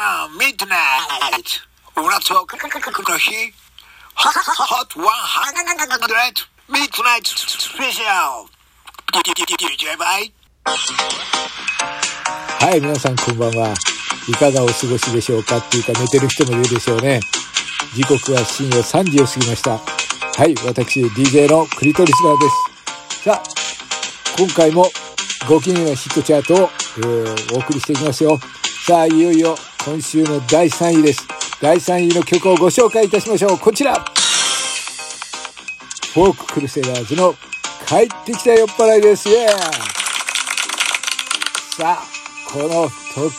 マン、ミッドナイト。裏との日、Hot 100 Midnight Special。DJ。はい、皆さんこんばんは。いかがお過ごしでしょうかっていうか寝てる人もいるでしょうね。時刻は深夜3時を過ぎました。はい、私 DJ のクリトリスナーです。さあ、今回もご機嫌なヒットチャートを、えーお送りしていきますよ。さあ、いよいよ今週の第3位です。第3位の曲をご紹介いたしましょう。こちらフォーククルセダーズの帰ってきた酔っ払いです。イエーさあ、このとっ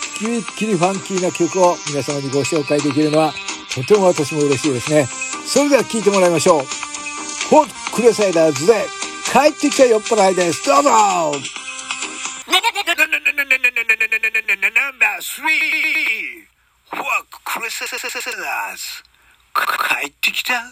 きりファンキーな曲を皆様にご紹介できるのはとても私も嬉しいですね。それでは聴いてもらいましょう。フォーククルセダーズで帰ってきた酔っ払いです。どうぞフォーククリスナーズ。帰ってきたやっ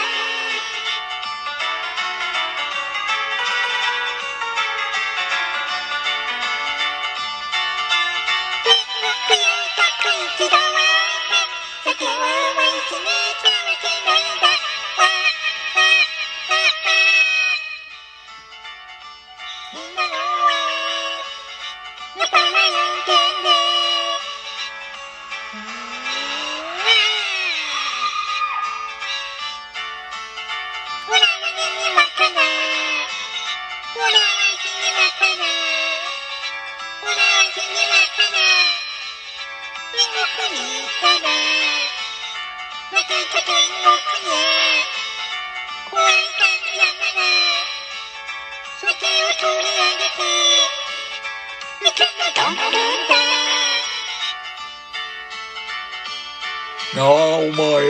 なあお前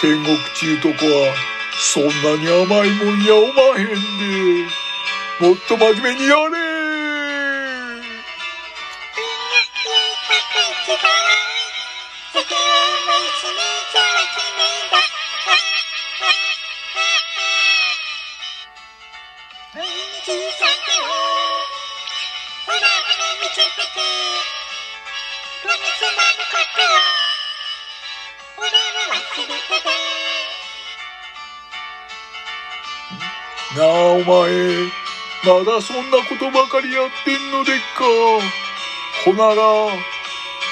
天国ちゅうとこはそんなに甘いもんやおまへんで。もっと真面目にやれ。なあお前まだそんなことばかりやってんのでっか。ほなら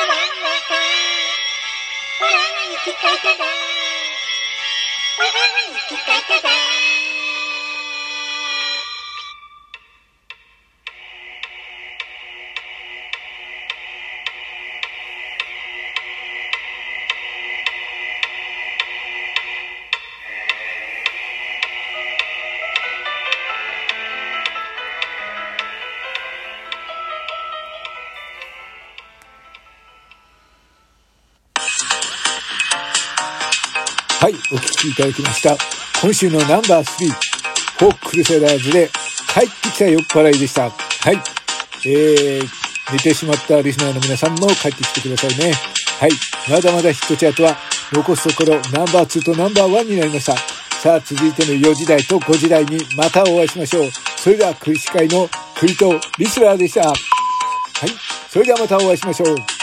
い、おはい、お聴きいただきました。今週のナンバー3、フォーククルセダーズで帰ってきた酔っ払いでした。はい。えー、寝てしまったリスナーの皆さんも帰ってきてくださいね。はい。まだまだヒットチャートは残すところナンバー2とナンバー1になりました。さあ、続いての4時台と5時台にまたお会いしましょう。それでは、クリシ会のクリトリスナーでした。はい。それではまたお会いしましょう。